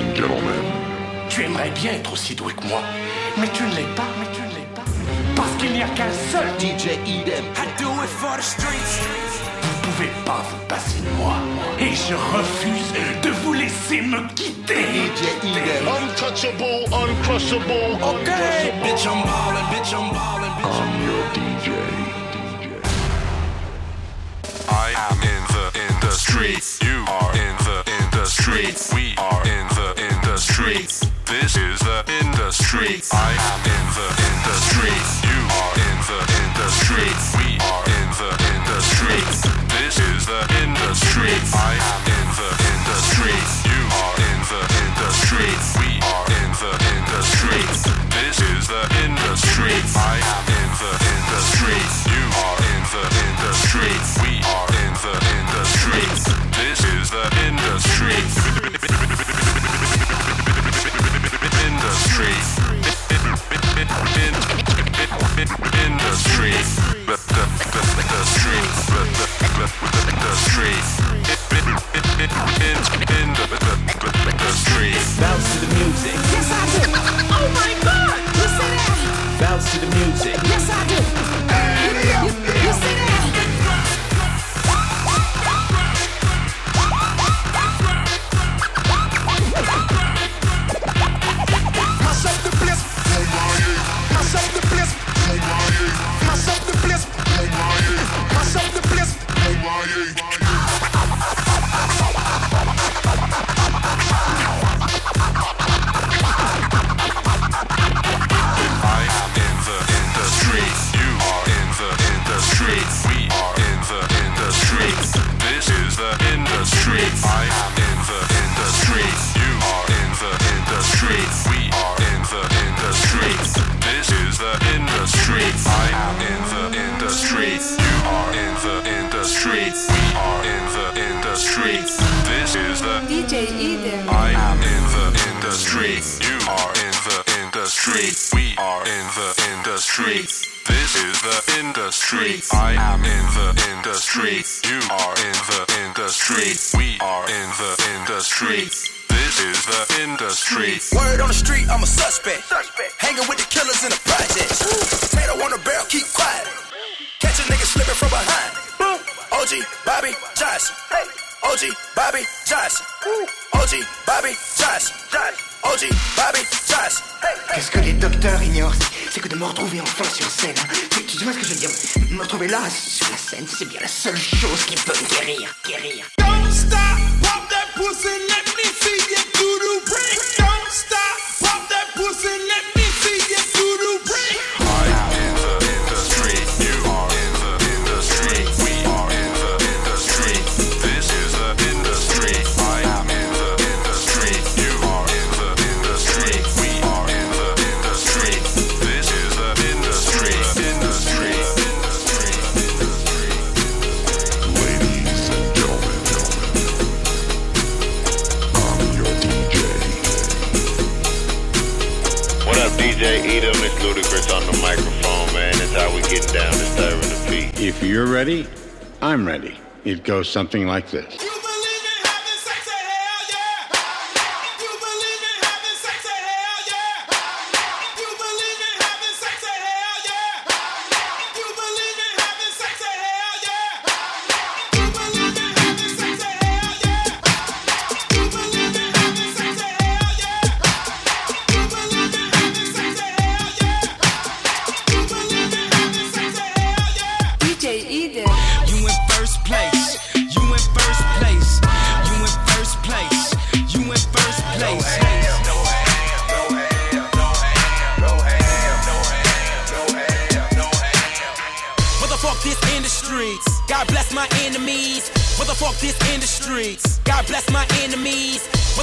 and gentlemen. Tu aimerais bien être aussi doué que moi, mais tu ne l'es pas, mais tu ne l'es pas. Parce qu'il n'y a qu'un seul DJ Idem. I do it for the streets. Vous pouvez pas vous passer de moi. Et je refuse de vous laisser me quitter. DJ Idem. Untouchable, uncrushable. Okay. Bitch, I'm ballin', bitch, I'm ballin', bitch. I'm your DJ. I am in the in the streets. You are in the in the streets. We are in the This is the industry. I am in the industry. You are in the industry. We are in the in the streets. This is the industry. I am in the industry. You are in the industry. We are in the industry. This is the in the streets. I am Bounce to the music. Yes, I do. Oh my God! You say that? Bounce to the music. Yes, I do. The in the streets. I am in the in the streets. You are in the in the streets. We are in the in the streets. This is the DJ Eden. I am in the in the streets. You are in the in the streets. We are in the in the streets. This is the industry. I am in the industry. You are in the industry. We are in the in the streets. This is the in the streets. Word on the street, I'm a suspect. Hanging with the killers in the projects. Potato on the barrel, keep quiet. Catch a nigga slipping from behind. OG Bobby Johnson. OG Bobby Johnson. OG Bobby Johnson. OG Bobby Johnson. Qu'est-ce que les docteurs ignorent, c'est que de me retrouver enfin sur scène. Tu, tu vois ce que je veux dire? Me retrouver là, sur la scène, c'est bien la seule chose qui peut me guérir, guérir. Don't stop, pussy, let me see you do the ring. Don't stop, pop that pussy, let me down disturbing the beat. If you're ready, I'm ready. It goes something like this.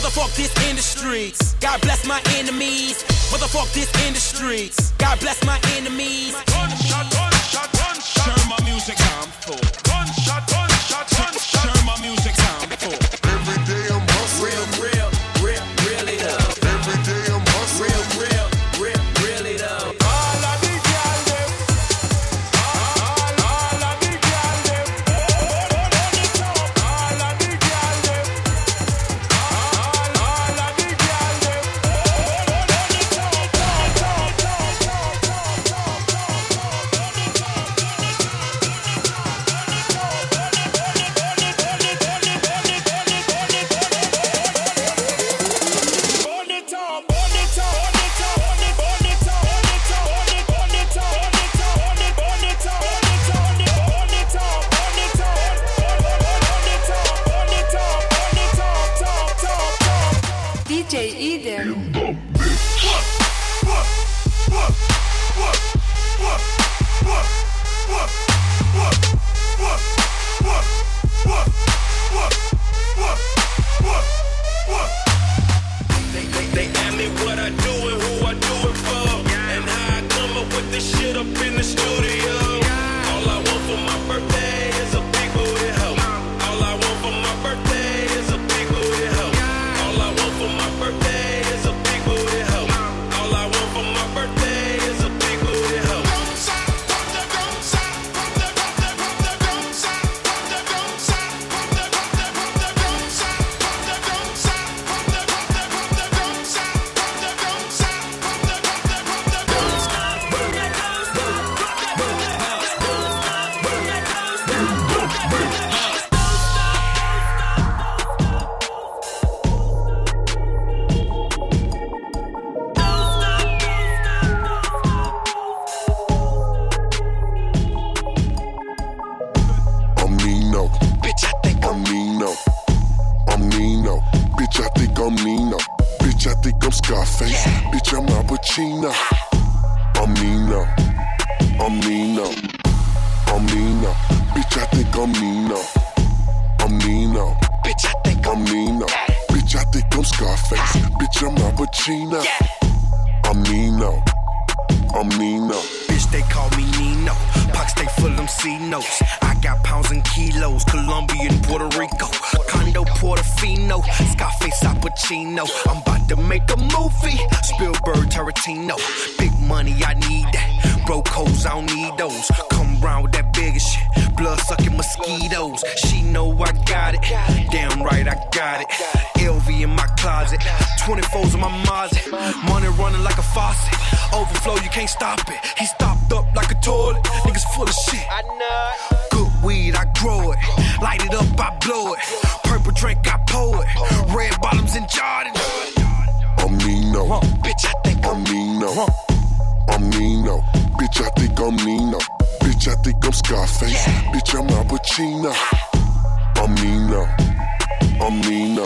Enemies. What the fuck this in the streets? God bless my enemies. What the fuck this in the streets? God bless my enemies. Gunshot, gunshot, gunshot. Turn my music on full. Gunshot, gunshot, gunshot. Turn my music on full. Nino. Bitch, I think I'm Scarface. Bitch, I'm Al Pacino. I'm Nino. I'm Nino. I'm Nino. Bitch, I think I'm Nino. I'm Nino. Bitch, I think I'm Nino. Bitch, I think I'm Scarface. Bitch, I'm Al Pacino. I'm Nino. I'm Nino. They call me Nino. Pockets they full them C notes. I got pounds and kilos. Colombia and Puerto Rico. Condo Portofino. Scarface Al. I'm about to make a movie. Spielberg Tarantino. Big money, I need that. Broke hoes, I don't need those. Come round with that bigger shit. Blood sucking mosquitoes. She know I got it. Damn right, I got it. LV in my closet. 24s in my Mazda. Money running like a faucet. Overflow, you can't stop it. He stopped up like a toilet. Niggas full of shit. I know. Good weed, I grow it. Light it up, I blow it. Purple drink, I pour it. Red bottoms and Jordan. I'm Nino. Bitch, I think I'm Nino. I'm Nino. Bitch, I think I'm Nino. Bitch, I think I'm Scarface. Bitch, I'm Al Pacino. I'm Nino. I'm Nino.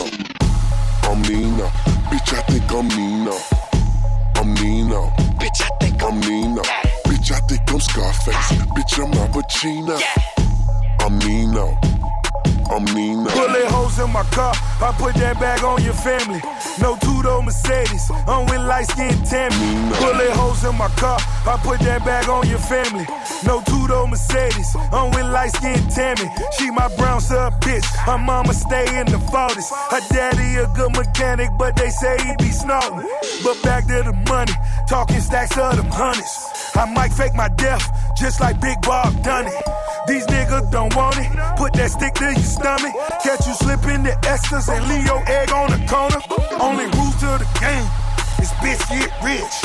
I'm Nino. Bitch, I think I'm Nino. I'm Nino. Bitch, I think I'm Nino. Bitch, I think I'm Scarface. Bitch, I'm Al Pacino. I'm Nino. I'm Nino. Bullet holes in my car, I put that bag on your family. No two-door Mercedes, I'm with light-skinned Tammy. Bullet holes in my car, I put that bag on your family. No two-door Mercedes, I'm with light-skinned Tammy. She my brown sub bitch, her mama stay in the 40s. Her daddy a good mechanic, but they say he be snorting. But back to the money, talking stacks of them hundreds. I might fake my death, just like Big Bob done it. These niggas don't want it. Put that stick to your stomach. Catch you slipping the Esters and leave your egg on the corner. Only rules to the game is bitch get rich.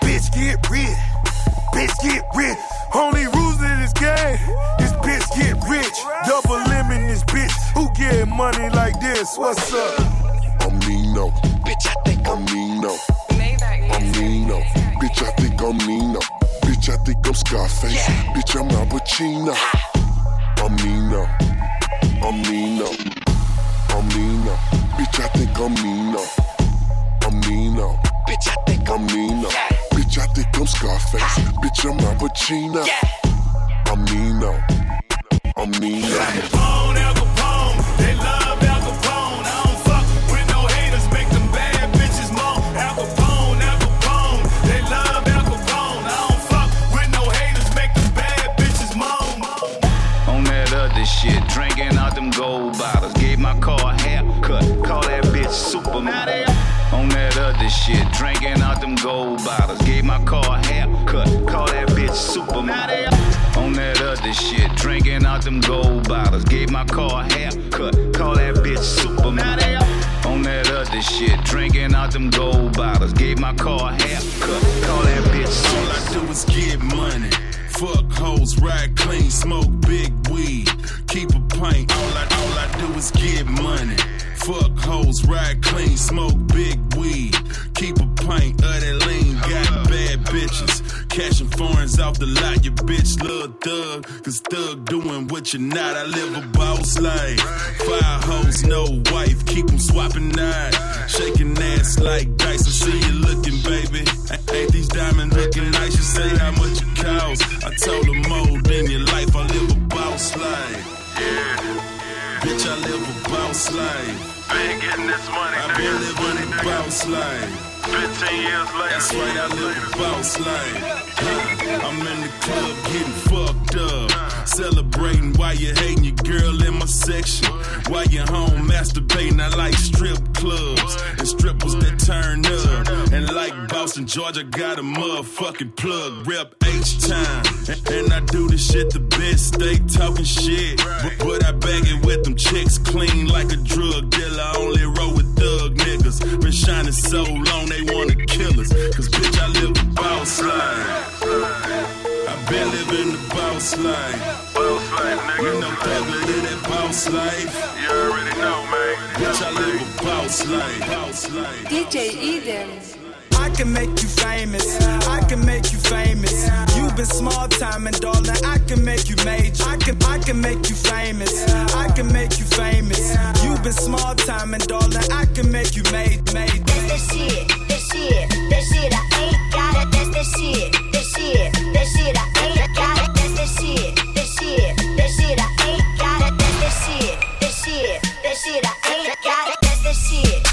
Bitch get rich. Bitch get rich. Only rules to this game is bitch get rich. Double lemon this bitch. Who get money like this? What's up? I'm Nino. Bitch, I think I'm Nino. I'm Nino. Bitch, I think I'm Nino. Bitch, I think I'm Scarface. Bitch, I'm Al Pacino. I'm Nino. I'm Nino. I'm Nino. Bitch, I think I'm Nino. I'm Nino. Bitch, I think I'm Nino. Bitch, I think I'm Scarface. Bitch, I'm Al Pacino. I'm Nino. I'm Nino. Shit, drinking out them gold bottles. Gave my car a haircut, call that bitch Superman. On that other shit, drinking out them gold bottles. Gave my car a haircut, call that bitch Superman. On that other shit, drinking out them gold bottles. Gave my car a haircut, call that bitch All I do is get money. Fuck hoes, ride clean, smoke big weed, keep a pint. All I all I do is get money. Fuck hoes, ride clean, smoke big weed. Keep a pint of that lean, got bad bitches. Cashing foreigns off the lot, your bitch love thug. Cause thug doing what you're not, I live a boss life. Five hoes, no wife, keep them swapping knives. Shaking ass like dice, I see you looking, baby. Ain't these diamonds looking nice? You say how much it costs. I told them more than your life, I live a boss life. Yeah. Bitch, I live a boss life. Been getting this money, I been living a boss life. 15 years later. That's right, I live a boss life. I'm in the club getting fucked up. Celebrating while you hating your girl in my section. While you home masturbating, I like strip clubs and strippers that turn up. And like Boston, Georgia, got a motherfucking plug. Rep H-Town. And, I do this shit the best. Stay talking shit. But, but I bag it with them chicks clean like a drug dealer. I only roll with thug niggas. Been shining so long they wanna kill us. Cause life. Boss life, nigga. You know thug live that boss life. You already know, man. Bitch, I live a boss life. Boss life. DJ Eden. I can make you famous. I can make you famous. You've been small time and darling, I can make you major. I can I can make you famous. I can make you famous. You've been small time and darling, I can make you major. major. That's the shit, the shit, the shit I ain't got it. That's the shit, the shit, the shit I ain't got it. The shit, the shit, the shit I ain't got it. That's the shit, the shit, the shit I ain't got it. That's the shit,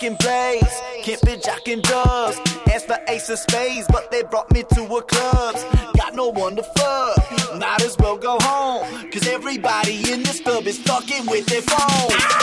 jocking blaze, can't be jocking dubs. Asked for ace of spades, but they brought me to a clubs. Got no one to fuck, might as well go home. Cause everybody in this club is fucking with their phone.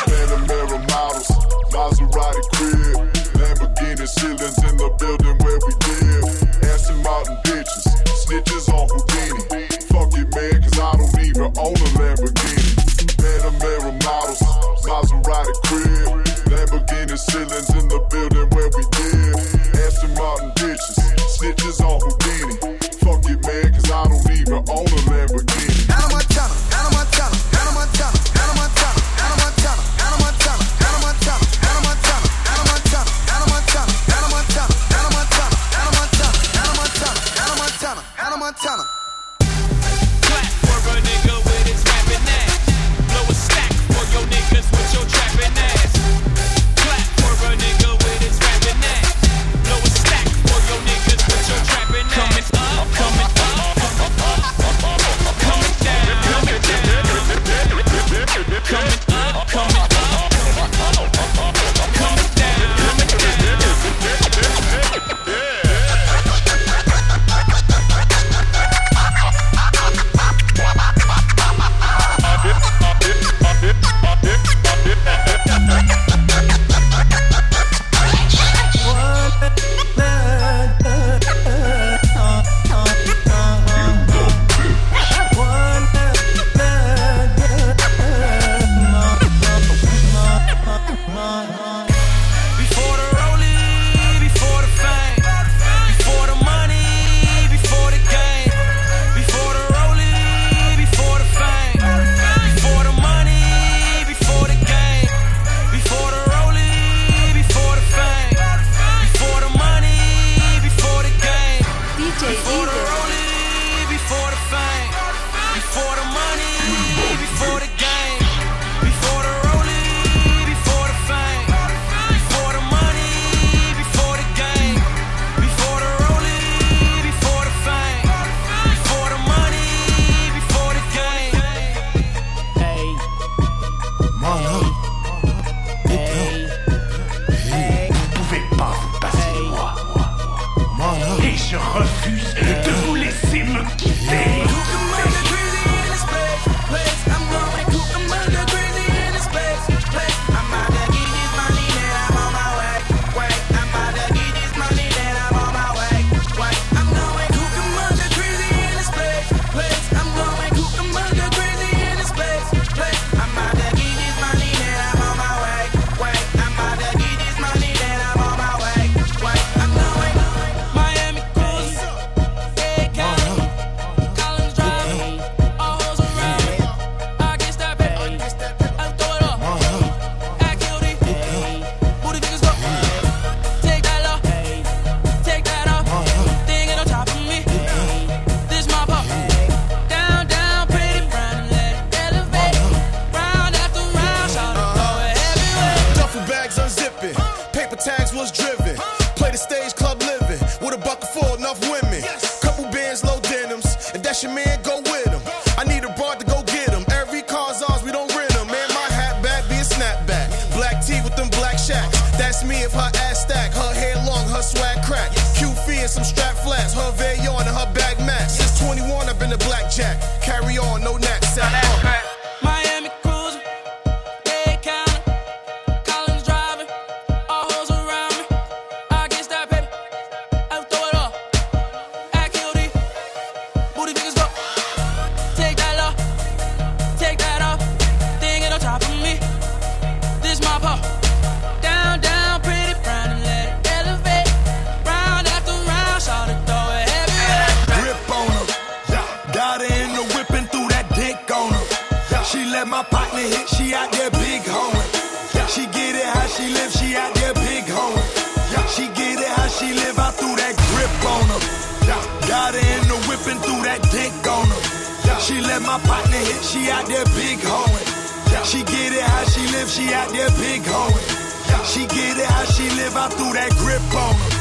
She get it how she live, I threw that grip on her.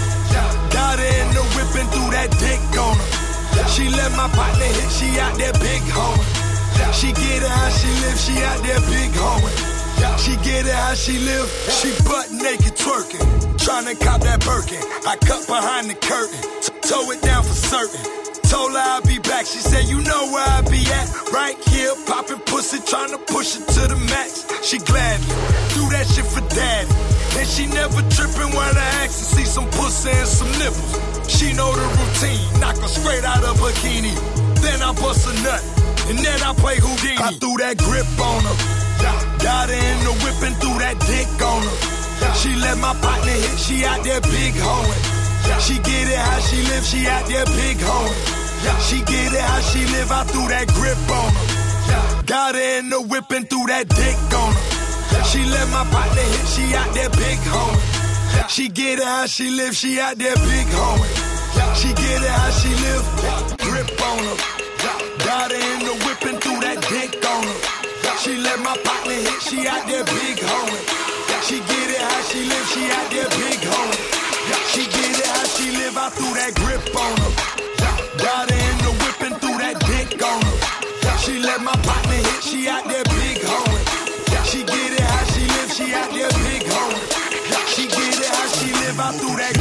Got her in the whip and threw that dick on her. She let my partner hit, she out there big hoeing. She get it how she live, she out there big hoeing. She get it how she live, she butt naked twerking. Tryna cop that Birkin, I cut behind the curtain, t- tow it down for certain. Told her I'll be back, she said, You know where I be at. Right here, popping pussy, tryna push it to the max. She gladly do that shit for daddy. And she never tripping when I ask to see some pussy and some nipples. She know the routine, knock her straight out of bikini. Then I bust a nut, and then I play Houdini. I threw that grip on her. Got her in the whip and threw that dick on her. She let my partner hit, she out there big hoeing. She get it how she live, she out there big hoeing. She get it how she live, I threw that grip on her. Got her in the whip and threw that dick on her. She let my partner hit, she out there big hoeing. She get it how she live, she out there big hoeing. She get it how she live, grip on her. Got her in the whip and threw that dick on her. She let my partner hit, she out there big hoeing. She get it how she live, she out there big hoeing. I threw that grip on her. Got her in the whip and threw that dick on her. She let my partner hit, she out there big hoeing. She get it how she live, she out there big hoeing. She get it how she live, I threw that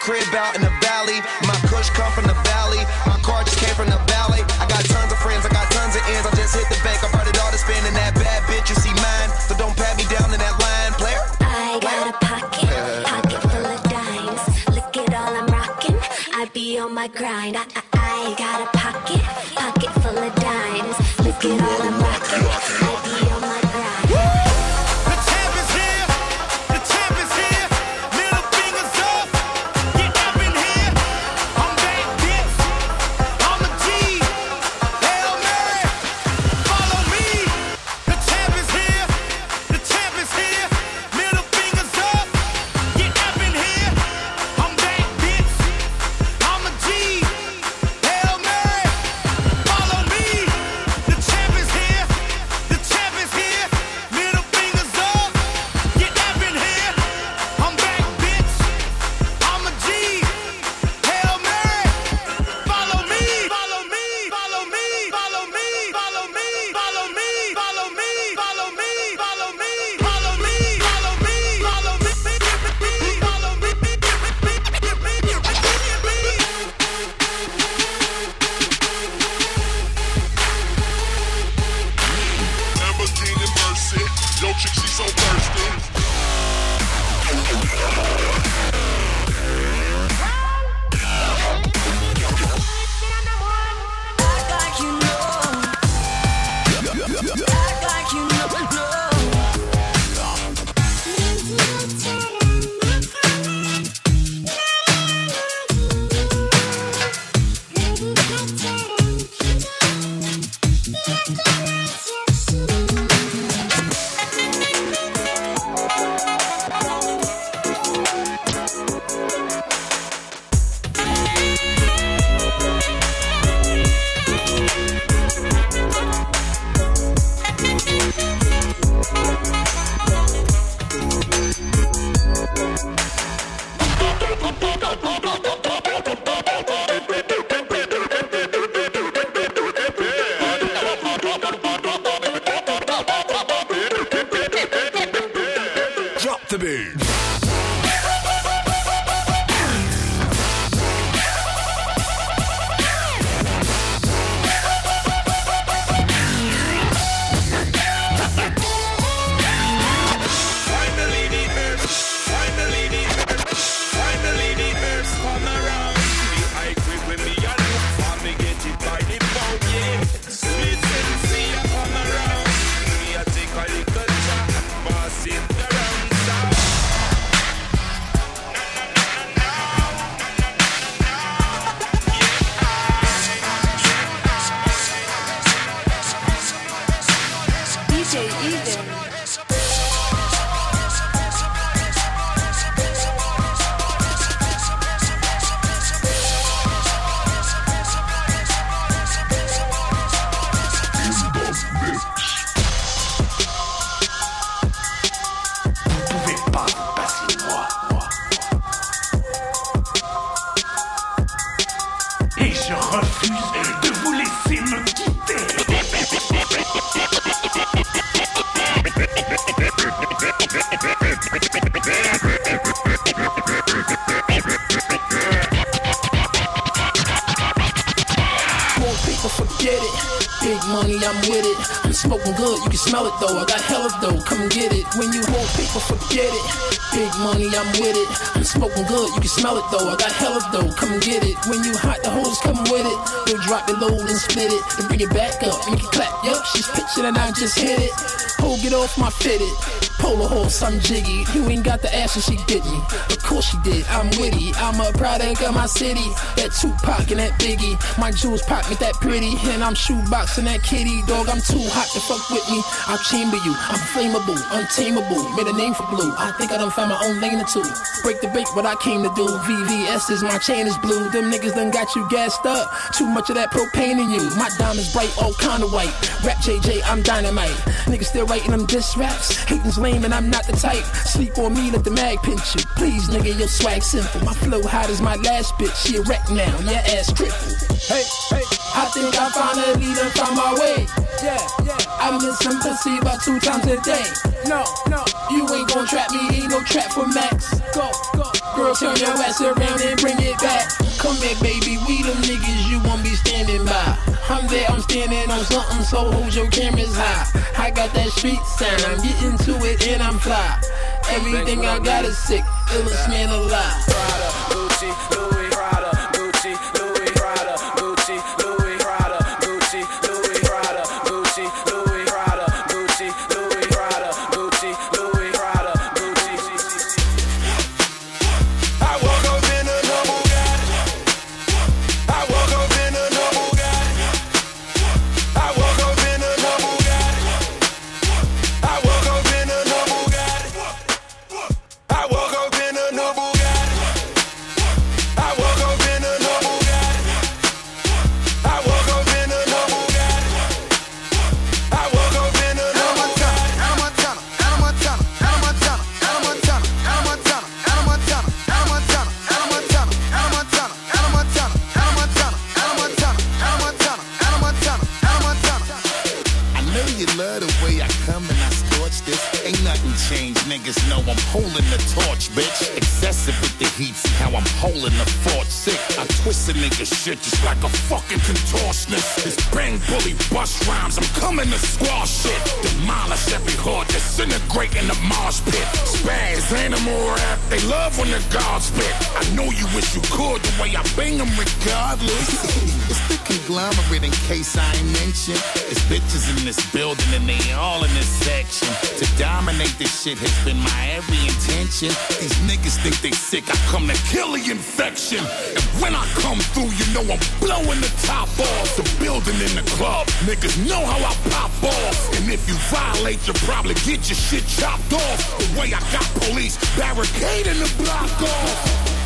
crib out in the valley. My kush come from the valley. My car just came from the valley. I got tons of friends, I got tons of ends. I just hit the bank, I brought it all to spend in that bad bitch. You see mine, so don't pat me down in that line, player. I got a pocket, pocket full of dimes. Look at all I'm rocking. I be on my grind. I, I, split it. Bring it back up and can clap. Yup, she's pitching and I just hit it. Ho, get off my fitted. Polar horse, I'm jiggy. You ain't got the ass and she did me. Of course she did, I'm witty. I'm a product of my city. That Tupac and that Biggie. My jewels pop me that pretty. And I'm shoeboxing that kitty. Dog, I'm too hot to fuck with me. I'll chamber you. I'm flammable, untamable. Made a name for blue. I think I done found my own lane or two. Break the bank, what I came to do. VVS is my chain is blue. Them niggas done got you gassed up. Too much of that propane in you. My diamonds bright, all kind of white. Rap JJ, I'm dynamite. Niggas still writing them diss raps. Hating's lame and I'm not the type. Sleep on me, let the mag pinch you. Please, nigga, your swag simple. My flow hot as my last bitch. She a wreck now, your ass crippled. Hey, hey, I think I finally done found my way. Yeah. I miss some pussy about two times a day. No, no, you ain't gon' trap me, ain't no trap for Max. Go, go. Girl, turn your ass around and bring it back. Come back, baby, we the niggas you won't be standing by. I'm there, I'm standing on something, so hold your cameras high. I got that street sound, I'm getting to it and I'm fly. Everything I got is sick, illest man alive. Prada, Gucci, Louis, Prada, Gucci, when the gods spit know you wish you could the way I bang them regardless. it's the conglomerate in case I ain't mentioned. It's bitches in this building and they all in this section. To dominate this shit has been my every intention. These niggas think they sick, I come to kill the infection. And when I come through, you know I'm blowing the top off. The building in the club, niggas know how I pop off. And if you violate, you'll probably get your shit chopped off. The way I got police barricading the block off.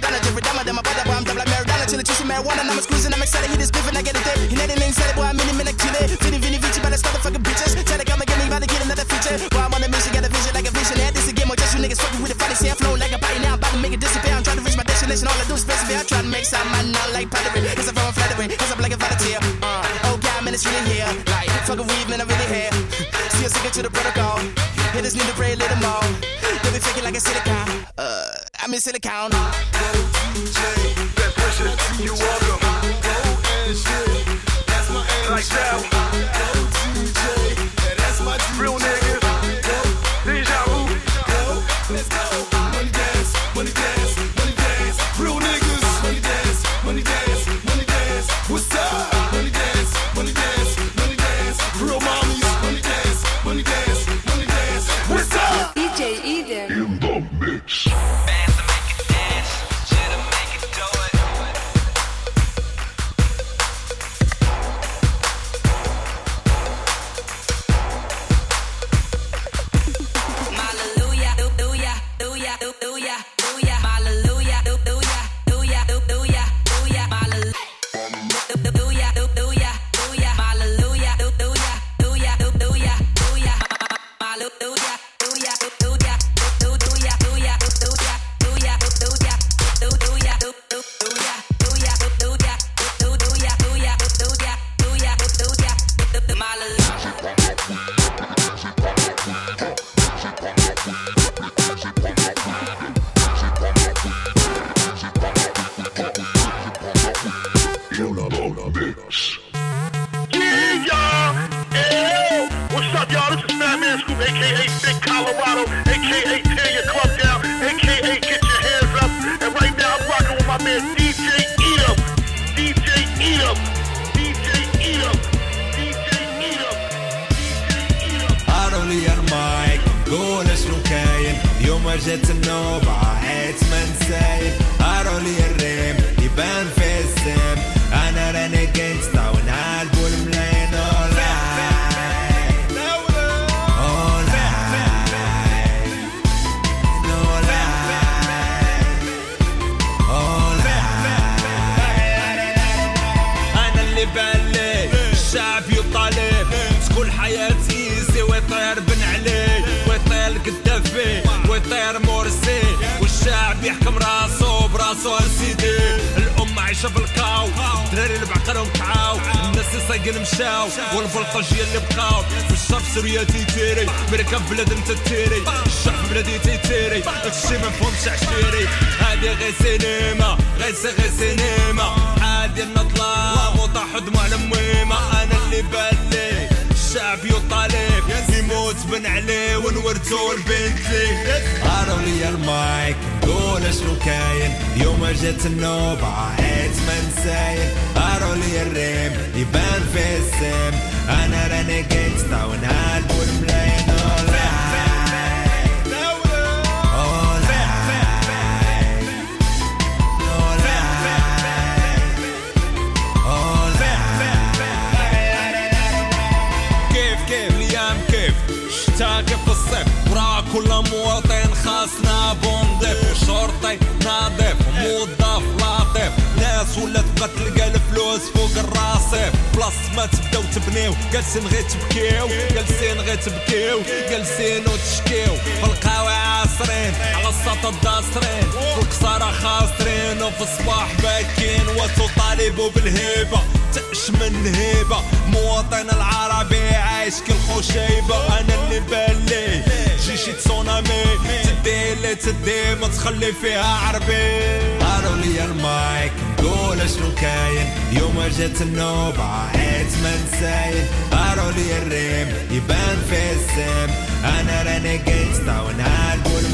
Maradona. Every time I my brother, bother, but I'm double Maradona. Chilling, chasing marijuana, and I'm squeezing, I'm excited. He just biffing, I get it there. He not even excited, boy, I'm in him in a chile. Vinny, Vini, Vici, but start the fucking bitches. Try to come again, better get another feature. Boy, I'm on a mission, got a vision like a vision. And this a game, or just you niggas fucking with the funny. See, I'm flowing like a body now, I'm about to make it disappear. I'm trying to reach my destination, all I do is persevere. I'm trying to make some man, not like pottery. Cause I'm from a flattering, cause I'm like a volunteer. Uh, oh, God, man, it's really here. Like, fuck weed, man, I really here. See, I'm sticking to the protocol. Hitters need to pray, a little more. They be faking like a silicon. Uh, I'm in silicon. جالسين غير تبكيو جالسين غير تبكيو جالسين وتشكيو. في القهوة عاصرين على السطح داصرين في خاسرين وفي الصباح باكين وتطالبوا بالهيبة تعش من هيبة. مواطن العربي عايش كل خشيبة أنا اللي بالي جيشي تسونامي تدي اللي تدي ما تخلي فيها عربي. عاروا لي المايك قول شنو كاين. يوم جت النوبة عيت من سايب عاروا لي الريم يبان في السم. أنا راني جنستا ونعال بول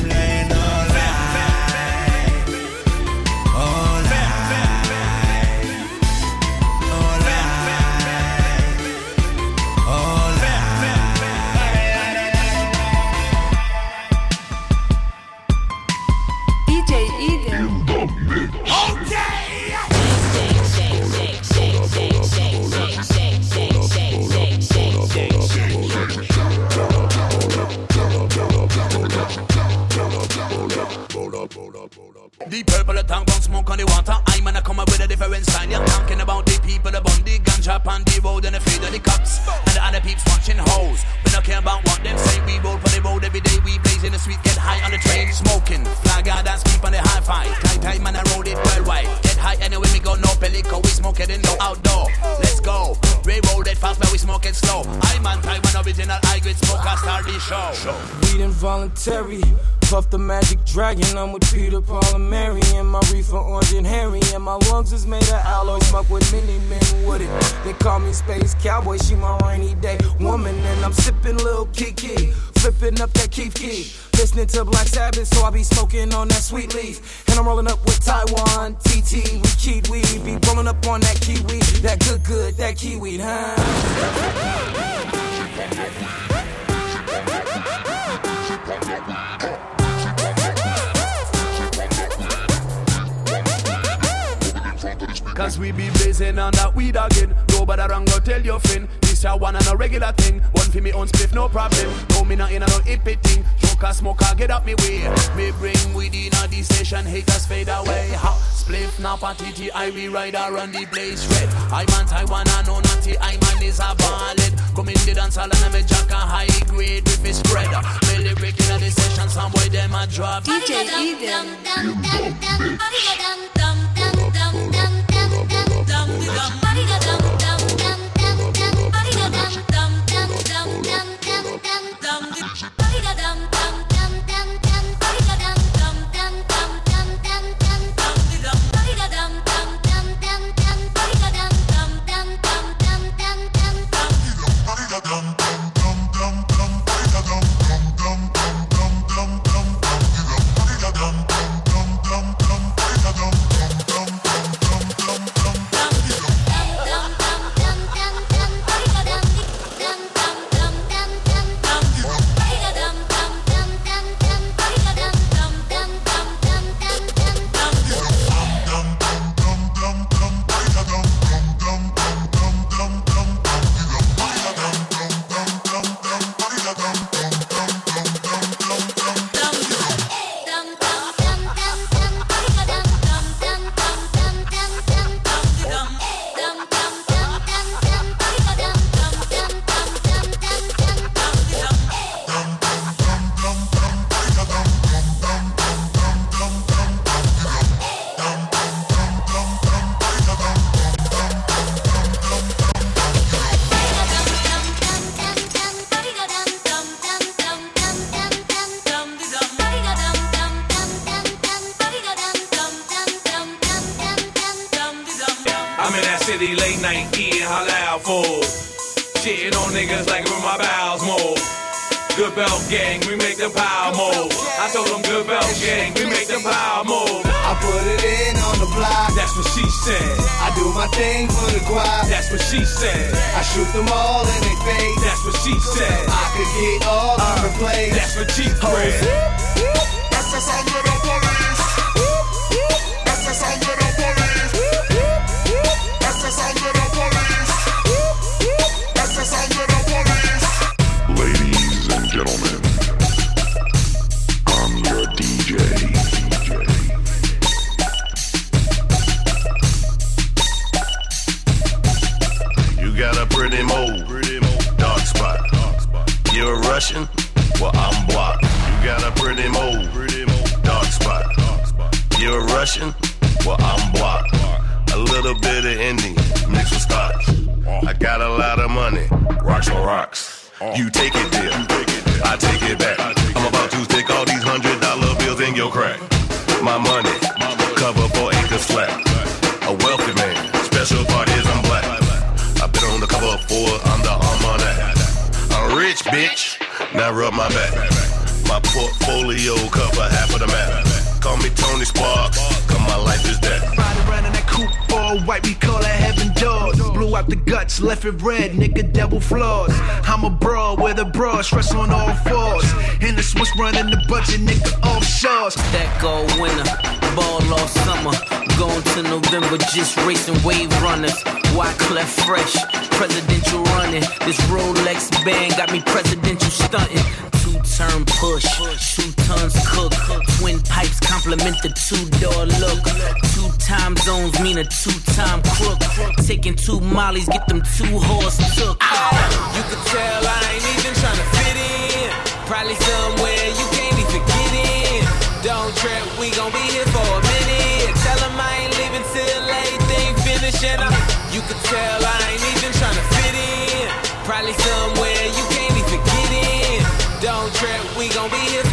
The purple the tongue bun smoke on the water. I man I come up with a different style. You're talking about the people bun the ganja on the road and the feed of the cops and the other peeps watching hoes. We don't care about what them say. We roll for the road every day. We blaze in the street, get high on the train, smoking. Flag out and keep on the high five. Tight time man I roll it worldwide. Get high anyway we go no pelico. We smoke it in no outdoor. Let's go. We roll it fast but we smoke it slow. I man Taiwan original. I. Start the show. Weed involuntary. Puff the magic dragon, I'm with Peter, Paul, and Mary. And my reefer, orange and hairy. And my lungs is made of alloy, smoke with many men with it. They call me Space Cowboy, she my rainy day woman. And I'm sipping Lil Kiki, flipping up that Keef Keef. Listening to Black Sabbath, so I be smoking on that sweet leaf. And I'm rolling up with Taiwan, TT, with weed. Be rolling up on that kiwi, that good, good, that kiwi, huh? Wow. Cause we be blazing on that weed again. Nobody wrong go tell your friend. This a one and a regular thing. One for me own spliff, no problem. No me not in a no hippie thing. Joker smoker, get up me way. Me bring weed in a the station, haters fade away. Ha, spliff, napa, TT, I be rider on the blaze red. I man Taiwan, I know natty, I man is a ballad. Come in the dance hall and I'm a jack a high grade with his spread. Me lyric in a the session, some boy them a drop. DJ Eden. In she said. I could get all on the place. That's what she said. Red, nigga, double flaws. I'm a broad with a broad, stress on all fours. In the Swiss running the budget, nigga, offshores. That gold winner, ball all summer. Going to November, just racing wave runners. Wyclef fresh, presidential running. This Rolex band got me presidential stunting. Two turn push, two tons cook. Twin pipes complement the two door look. Time zones mean a two time crook. Taking two mollies, get them two horse took. Ah. You can tell I ain't even tryna fit in. Probably somewhere you can't even get in. Don't trip, we gon' be here for a minute. Tell 'em I ain't leaving till everything finish and I, you can tell I ain't even tryna fit in. Probably somewhere you can't even get in. Don't trip, we gon' be here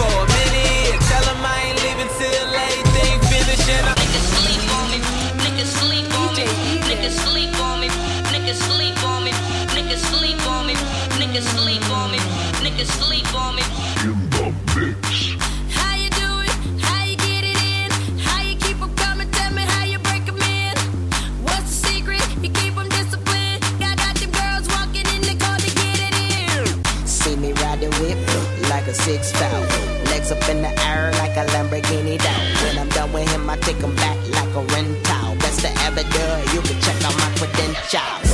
Niggas sleep on me. Niggas sleep on me. In the mix. How you do it? How you get it in? How you keep 'em coming? Tell me how you break 'em in. What's the secret? You keep 'em disciplined. Got got them girls walking in the car to get it in. See me ride the whip like a six foul. Legs up in the air like a Lamborghini down. When I'm done with him, I take him back like a rental. Best to ever do. You can check out my credentials.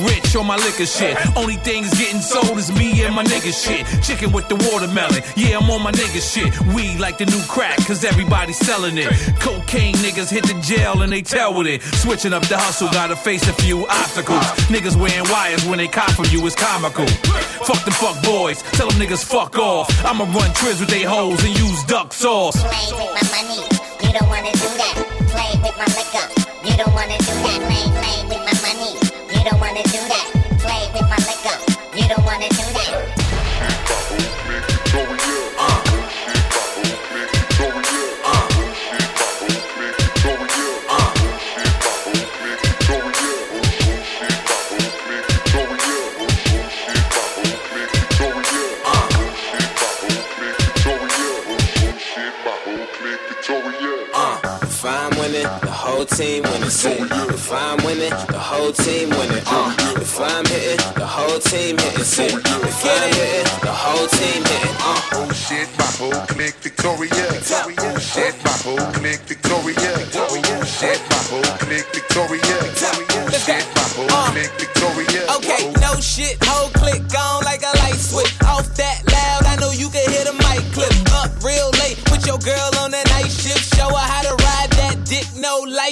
Rich on my liquor shit. Only things getting sold is me and my nigga shit. Chicken with the watermelon, yeah, I'm on my nigga shit. Weed like the new crack, cause everybody's selling it. Cocaine niggas hit the jail and they tell with it. Switching up the hustle, gotta face a few obstacles. Niggas wearing wires when they cop from you is comical. Fuck the fuck boys, tell them niggas fuck off. I'ma run trips with they hoes and use duck sauce. Play with my money. You don't wanna do that. Play with my liquor. You don't wanna do that. Play, play with do that. Whole team winning. See, if I'm winning, the whole team winning. Uh, if I'm hitting, the whole team hitting. See, if I'm hitting, the whole team hitting. Uh. Oh shit, my whole clique victorious. Oh shit, my whole clique victorious. Oh shit, my whole clique victorious. Oh shit, my whole clique victorious. Okay, no shit, whole click on like a light switch. Off that loud, I know you can hear the mic clip. Up real late with your girl on that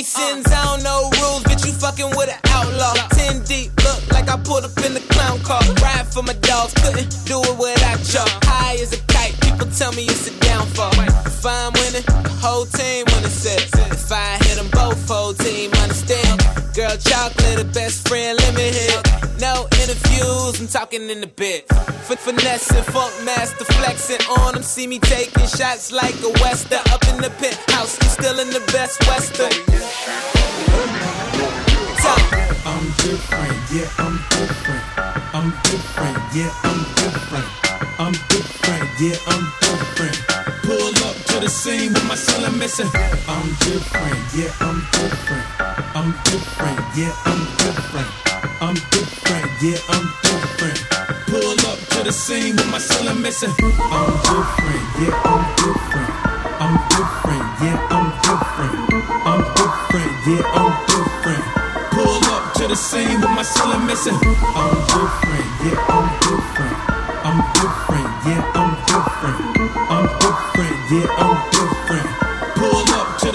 license. I don't know rules, bitch, you fucking with an outlaw. 10 deep, look like I pulled up in the clown car. Ride for my dogs, couldn't do it without y'all. High as a kite, people tell me it's a downfall. If I'm winning, the whole team winning set. If I hit them both, whole team understand. Girl, chocolate, the best friend, let me hit. No interviews, I'm talking in the bed. F- finessing, funk master, flexing on them. See me taking shots like a wester. Up in the penthouse, you still in the best western. I'm different, yeah, I'm different. I'm different, yeah, I'm different. I'm different, yeah, I'm different. Pull up to the scene with my son missing. I'm different, yeah, I'm different. I'm different, yeah, I'm different. I'm different, yeah, I'm different. Pull up to the scene with my son missing. I'm different, yeah, I'm different. I'm different, yeah, I'm different. I'm different, yeah, I'm different. Pull up to the scene with my son missing. I'm different, yeah, I'm different. I'm different, yeah, I'm different. I'm different, yeah, I'm different.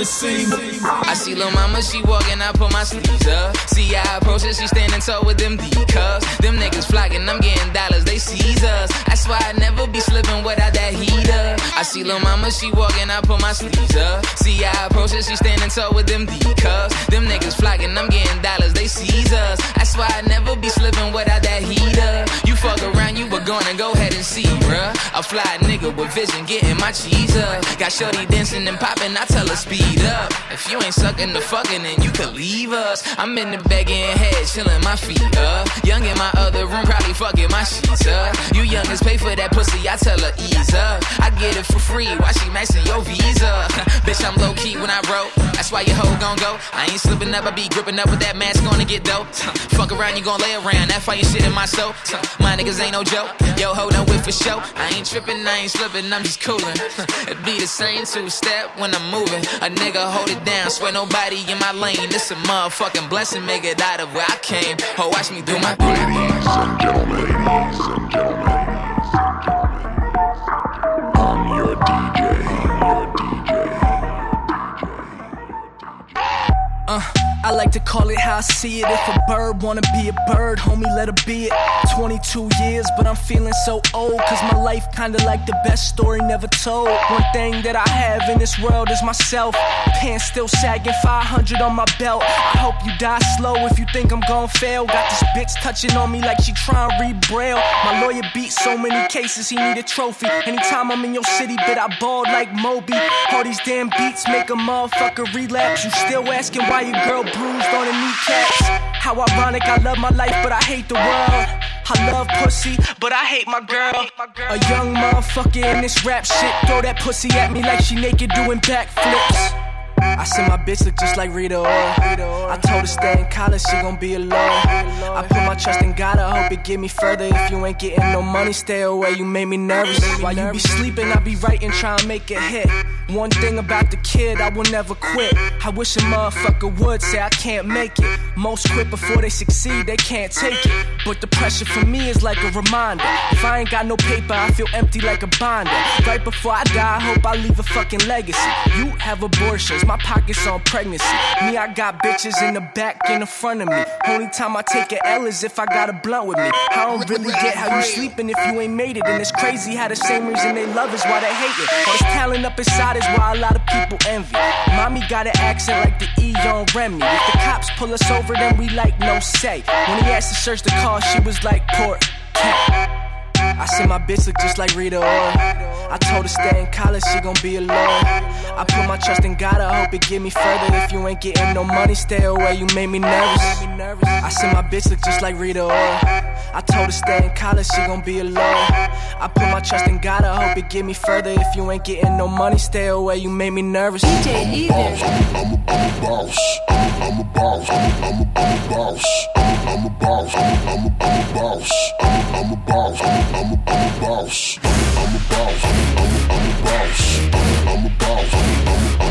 Pull scene. I see lil' mama, she walking, I put my sleeves up. See I approach her, she standing tall with them D cups. Them niggas flocking, I'm getting dollars, they seize us. That's why I never be slipping without that heater. I see lil' mama, she walking, I put my sleeves up. See I approach her, she standing tall with them D cups. Them niggas flocking, I'm getting dollars, they seize us. That's why I never be slipping without that heater. You fuck around, you were gonna go ahead and see, bruh. A fly nigga with vision, getting my cheese up. Got shorty dancing and popping, I tell her speed up. If you ain't sucking the fucking, then you could leave us. I'm in the bed getting head, chilling my feet up. Young in my other room, probably fucking my sheets up. You youngest pay for that pussy, I tell her ease up. I get it for free, why she maxing your visa? Bitch, I'm low key when I wrote. That's why your hoe gon' go. I ain't slipping up, I be gripping up with that mask gonna get dope. Fuck around, you gon' lay around. That fire shit in my soul. My niggas ain't no joke. Yo, ho, no whip for show. I ain't tripping, I ain't slipping, I'm just coolin'. It be the same two step when I'm moving. A nigga hold it down, swear nobody in my lane. This a motherfucking blessing, make it out of where I came. Ho, watch me do my thing. Ladies and gentlemen, ladies and gentlemen, I'm your DJ, your DJ. Uh, I like to call it how I see it. If a bird wanna be a bird, homie, let her be it. 22 years, but I'm feeling so old. Cause my life kinda like the best story never told. One thing that I have in this world is myself. Pants still sagging, 500 on my belt. I hope you die slow if you think I'm gon' fail. Got this bitch touching on me like she tryna read braille. My lawyer beat so many cases, he need a trophy. Anytime I'm in your city, bet I balled like Moby. All these damn beats make a motherfucker relapse. You still asking why your girl bruised on the kneecaps? How ironic, I love my life, but I hate the world. I love pussy, but I hate my girl. A young motherfucker in this rap shit. Throw that pussy at me like she naked doing backflips. I said my bitch look just like Rita Ora. I told her stay in college, she gon' be a alone. I put my trust in God, I hope it get me further. If you ain't getting no money, stay away, you made me nervous. While you be sleeping, I be writing, trying to make a hit. One thing about the kid, I will never quit. I wish a motherfucker would say I can't make it. Most quit before they succeed, they can't take it. But the pressure for me is like a reminder. If I ain't got no paper, I feel empty like a binder. Right before I die, I hope I leave a fucking legacy. You have abortions, my pockets on pregnancy. Me, I got bitches in the back and in front of me. Only time I take a L is if I got a blunt with me. I don't really get how you sleeping if you ain't made it. And it's crazy how the same reason they love is why they hate it. All this talent up inside is why a lot of people envy. Mommy got an accent like the E on Remy. If the cops pull us over, then we like no say. When he asked to search the car, she was like, Port cat. I said my bitch look just like Rita Ora. I told her stay in college, she gon' be alone. I put my trust in God, I hope it get me further. If you ain't getting no money, stay away, you made me nervous. I said my bitch look just like Rita Ora. I told her stay in college, she gon' be alone. I put my trust in God, I hope it get me further. If you ain't getting no money, stay away, you made me nervous. DJ I'm a boss, I'm a boss, I'm a boss, I'm a boss, I'm a boss, I'm a boss, I'm a boss, I'm a boss. I'm a, I'm a boss. I'm a, I'm a boss. I'm a, I'm a, I'm a boss. I'm a, I'm a boss. I'm a, I'm a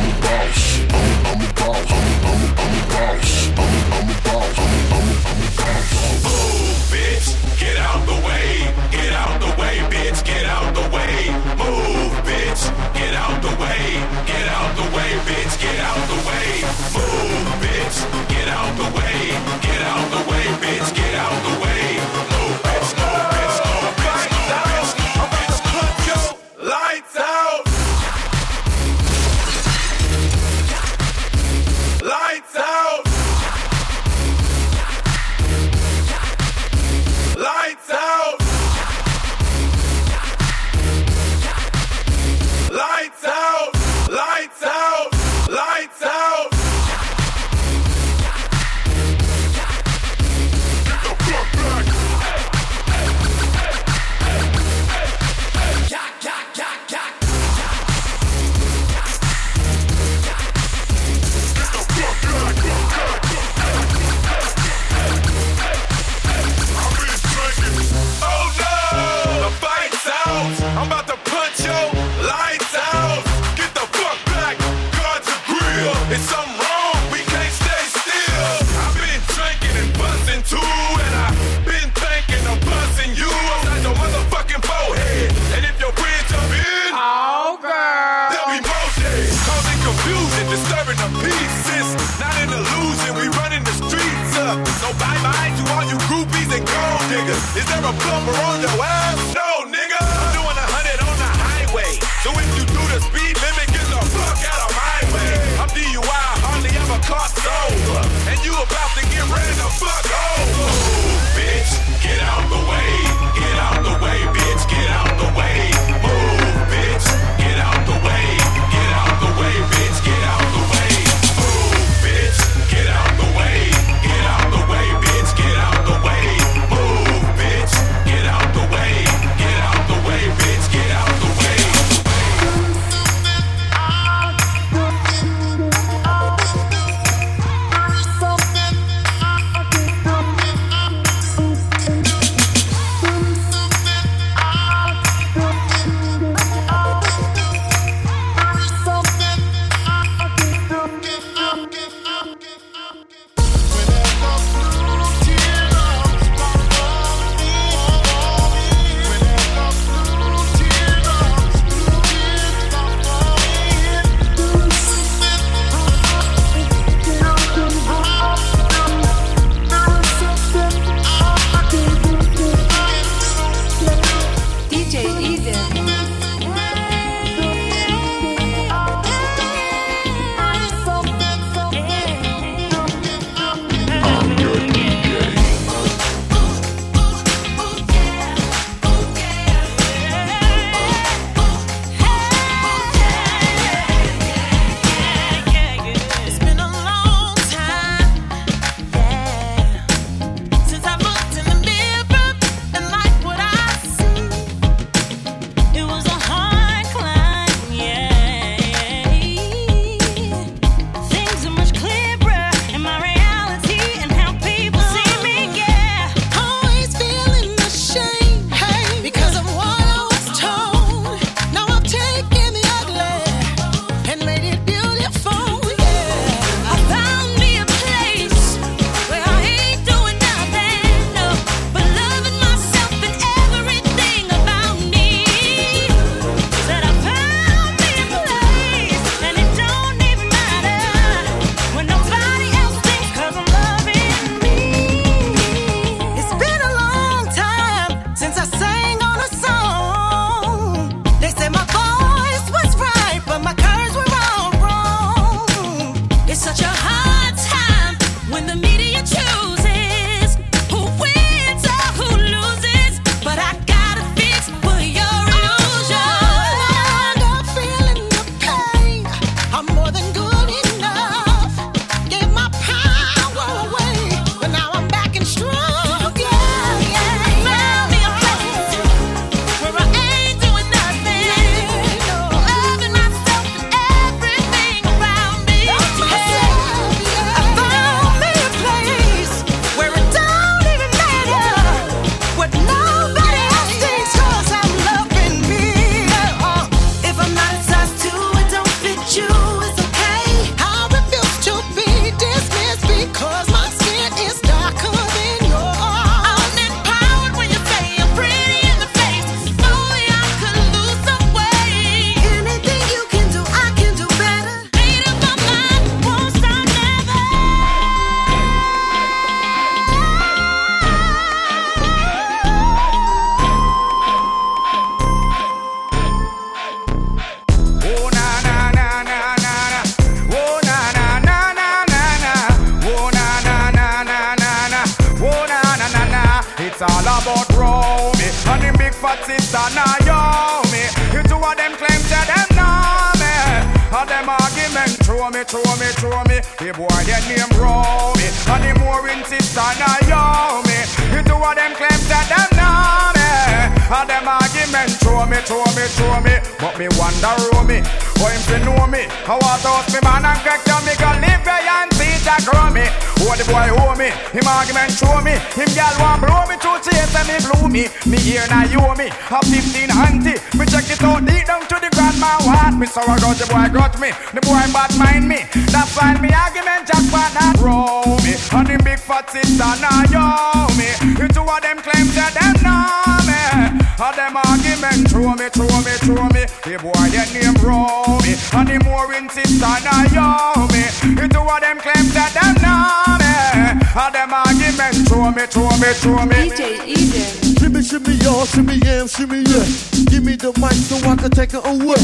me, throw me. DJ Eden. Shimmy, shimmy, y'all, shimmy, yam, shimmy, yeah. Give me the mic so I can take it away.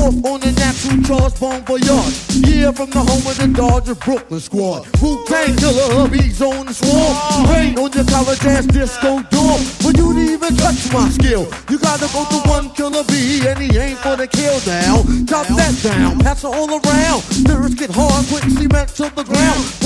Off on the natural Charles Bon Voyage. Yeah, from the home of the Dodgers Brooklyn squad. Wu Tang Killer, hubby's on the swarm. Rain on your college ass disco dorm. For you to even touch my skill, you gotta go to one killer B, and he ain't for the kill now. Drop that down, pass it all around. Lyrics get hard, quick cement to the ground.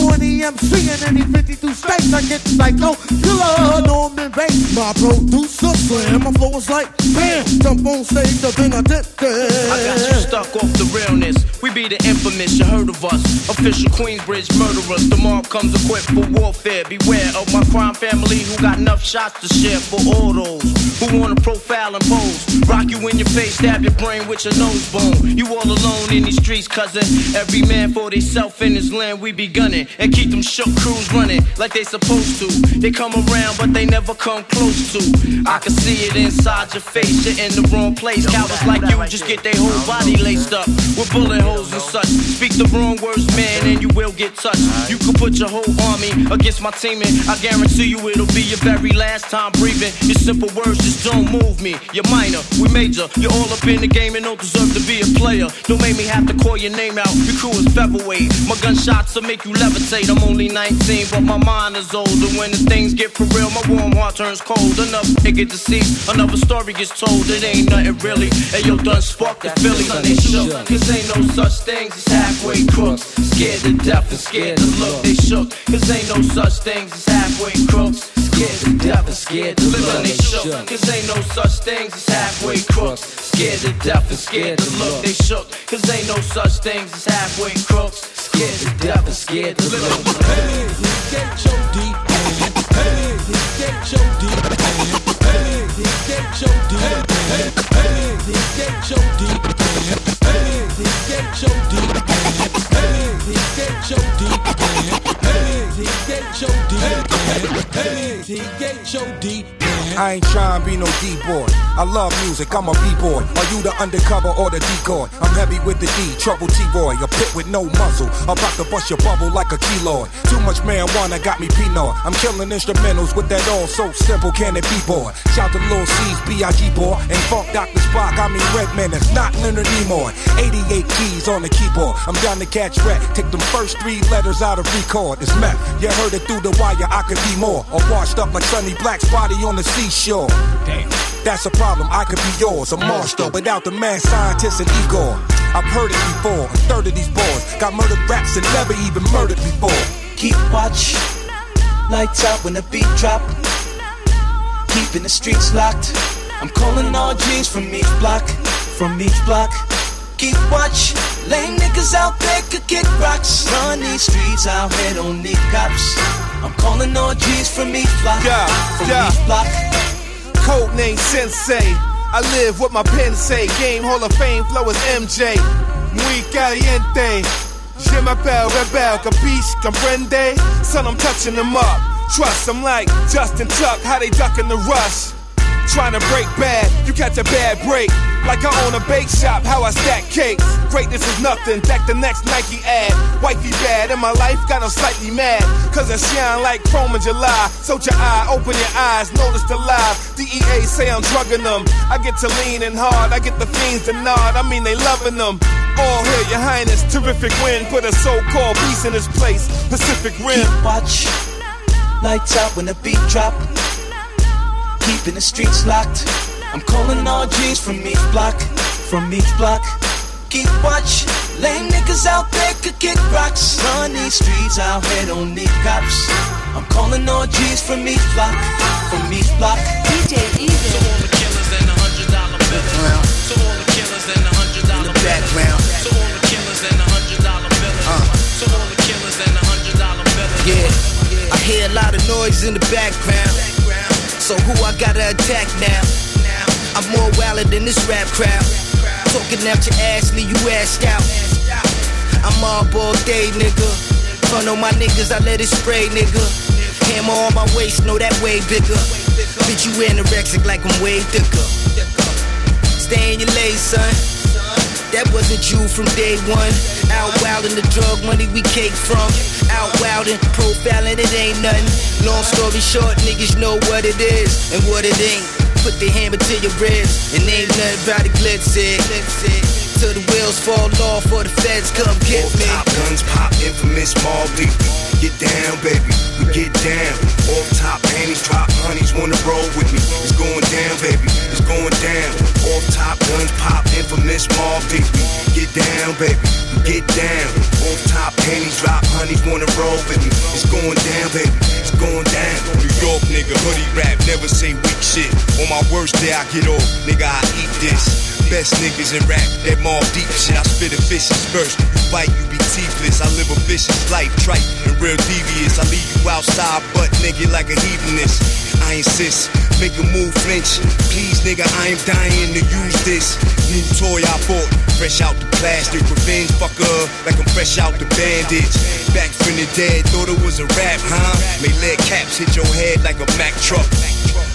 EMC in any 52 states, I get psycho killer. Norman Bates, my producer slam. My flow is like bam, jump on stage, the thing I did there. I got you stuck off the realness. Be the infamous, you heard of us. Official Queensbridge murderers. The mob comes equipped for warfare. Beware of my crime family who got enough shots to share for all those who wanna profile and pose. Rock you in your face, stab your brain with your nose bone. You all alone in these streets, cousin. Every man for theyself in his land, we be gunning. And keep them shook crews running like they supposed to. They come around, but they never come close to. I can see it inside your face, you're in the wrong place. Cowards like you just get their whole body laced up with bullet holes and such. Speak the wrong words, man, and you will get touched. You could put your whole army against my team, and I guarantee you it'll be your very last time breathing. Your simple words just don't move me. You're minor, we major. You're all up in the game and don't deserve to be a player. Don't make me have to call your name out. Your crew is featherweight. My gunshots will make you levitate. I'm only 19, but my mind is older. When the things get for real, my warm heart turns cold. Enough nigga deceased, another story gets told. It ain't nothing really. Hey, yo, done spark the shook, cause ain't no such things as halfway crooks. Scared to death and scared to look. They shook, cause ain't no such things as halfway crooks. Scared to death and scared to look. They shook, cause ain't no such things as halfway crooks. Scared to death and scared to look. They shook, cause ain't no such things as halfway crooks. Scared to death and scared to look. Hey, get your deep hand. Hey, get your deep. Hey. Hey, get your deep Hey, get your deep hand. Hey, get your deep hand. Hey, get your deep hand. Hey, get your deep. I ain't trying to be no D-boy. I love music, I'm a B-boy. Are you the undercover or the decoy? I'm heavy with the D, trouble T-boy. A pit with no muzzle, about to bust your bubble like a keloid. Too much marijuana got me penal. I'm killing instrumentals with that all so simple, can it be, boy? Shout to Lil C's, B.I.G. boy. And Funk Dr. Spock, I mean Redman, it's not Leonard Nimoy. 88 keys on the keyboard. I'm down to catch rat. Take them first three letters out of record. It's meth. You heard it through the wire, I could be more. Or washed up like Sonny Black's body on the seashore. Damn. That's a problem, I could be yours. A monster without the mad scientist and Igor. I've heard it before. A third of these boys got murdered raps and never even murdered before. Keep watch, lights out when the beat drop. Keeping the streets locked. I'm calling all G's from each block, from each block. Keep watch, lame niggas out there could kick rocks. Run these streets out here, don't need cops. I'm calling all G's from each block, Yeah, from yeah. each block. Code name Sensei. I live what my pen say. Game Hall of Fame flow is MJ. Muy caliente. Je m'appelle Rebel, capiche, comprende? Son, I'm touching them up. Trust, I'm like Justin Tuck, how they ducking the rush. Trying to break bad, you catch a bad break. Like I own a bake shop, how I stack cakes. Greatness is nothing, deck the next Nike ad. Wifey bad, and my life got them slightly mad. Cause I shine like chrome in July. So your eye, open your eyes, notice the live. DEA say I'm drugging them. I get to leaning hard, I get the fiends to nod. I mean, they loving them. All here, your highness, terrific win. Put a so called peace in this place. Pacific Rim. Keep watch, lights out when the beat drop. Keeping the streets locked. I'm calling all G's from each block, from each block. Keep watch, lame niggas out there could kick rocks. Run these streets out here, don't need cops. I'm calling all G's from each block, from each block. DJ Easy. To all the killers and the hundred dollar billers. To all the killers and the hundred dollar billers. background. To all the killers and the hundred dollar billers. Uh. To all the killers and the hundred dollar billers. Yeah, I hear a lot of noise in the background. So who I gotta attack now? I'm more wilder than this rap crowd. Talking out your ass, leave you assed out. I'm all all day, nigga. Fun on my niggas, I let it spray, nigga. Hammer on my waist, know that way bigger. Bitch, you anorexic like I'm way thicker. Stay in your lane, son. That wasn't you from day one. Out wildin' the drug money we cake from. Out wildin', profiling, it ain't nothing. Long story short, niggas know what it is and what it ain't. Put the hammer to your ribs and ain't nothing about it. Till the wheels fall off or the feds come get me. Top guns pop, infamous Mobb Deep. Get down, baby, we get down. Off top panties, drop honeys, wanna roll with me. It's going Mobb Deep. Get down, baby, get down. Off top panties, drop honeys, wanna roll with me. It's going down, baby, it's going down. New York nigga, hoodie rap, never say weak shit. On my worst day, I get off, nigga, I eat this. Best niggas in rap, that more deep shit. I spit a vicious verse. You bite, you be teethless. I live a vicious life, trite and real devious. I leave you outside, butt nigga like a heathenist. I insist, make a move, flinch. Please, nigga, I am dying to use this new toy I bought. Fresh out the plastic, revenge fucker, like I'm fresh out the bandage. Back from the dead, thought it was a rap, huh? May lead caps hit your head like a Mack truck.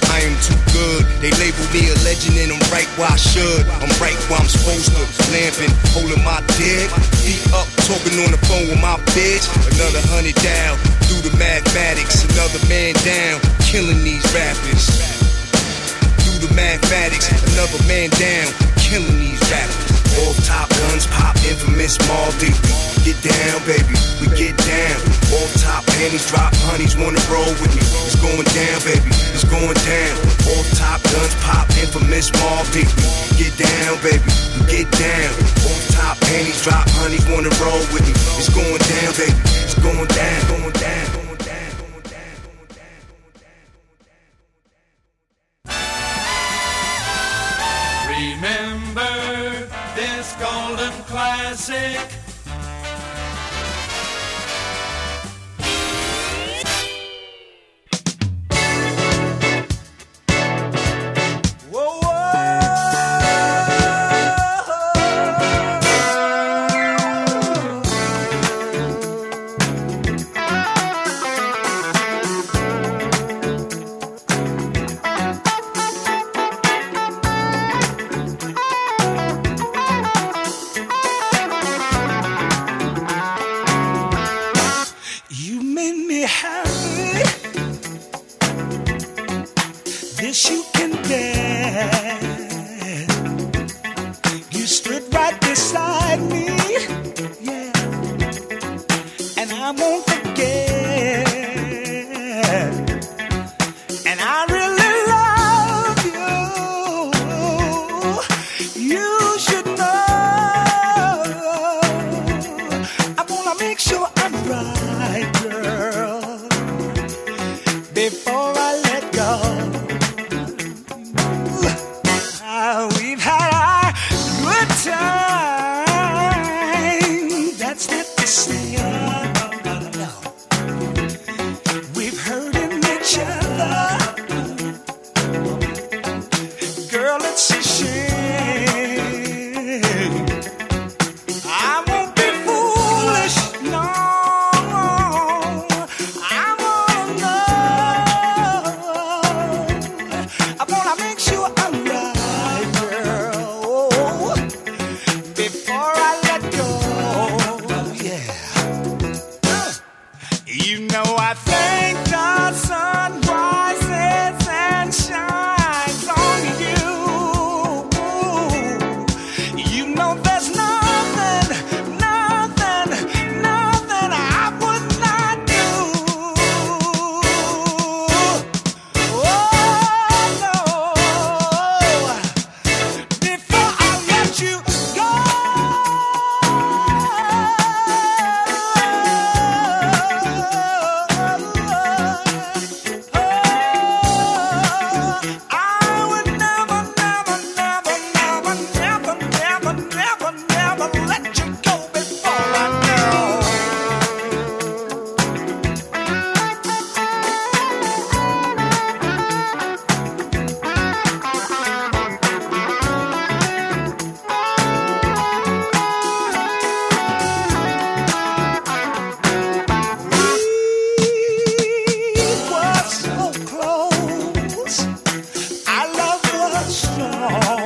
I am too good. They label me a legend and I'm right where I should. I'm right where I'm supposed to. Lamping, holding my dick. Feet up, talking on the phone with my bitch. Another hundred down, through the mathematics. Another man down, killing these rappers. Through the mathematics, another man down, killing these rappers. Off top guns pop, infamous Mobb Deep. Get down, baby, we get down. Off top panties, drop honeys, wanna roll with me. It's going down, baby, it's going down. Off top guns pop, infamous Mobb Deep. Get down, baby, we get down. Off top panties, drop honeys, wanna roll with me. It's going down, baby, it's going down, going down. Classic. strong.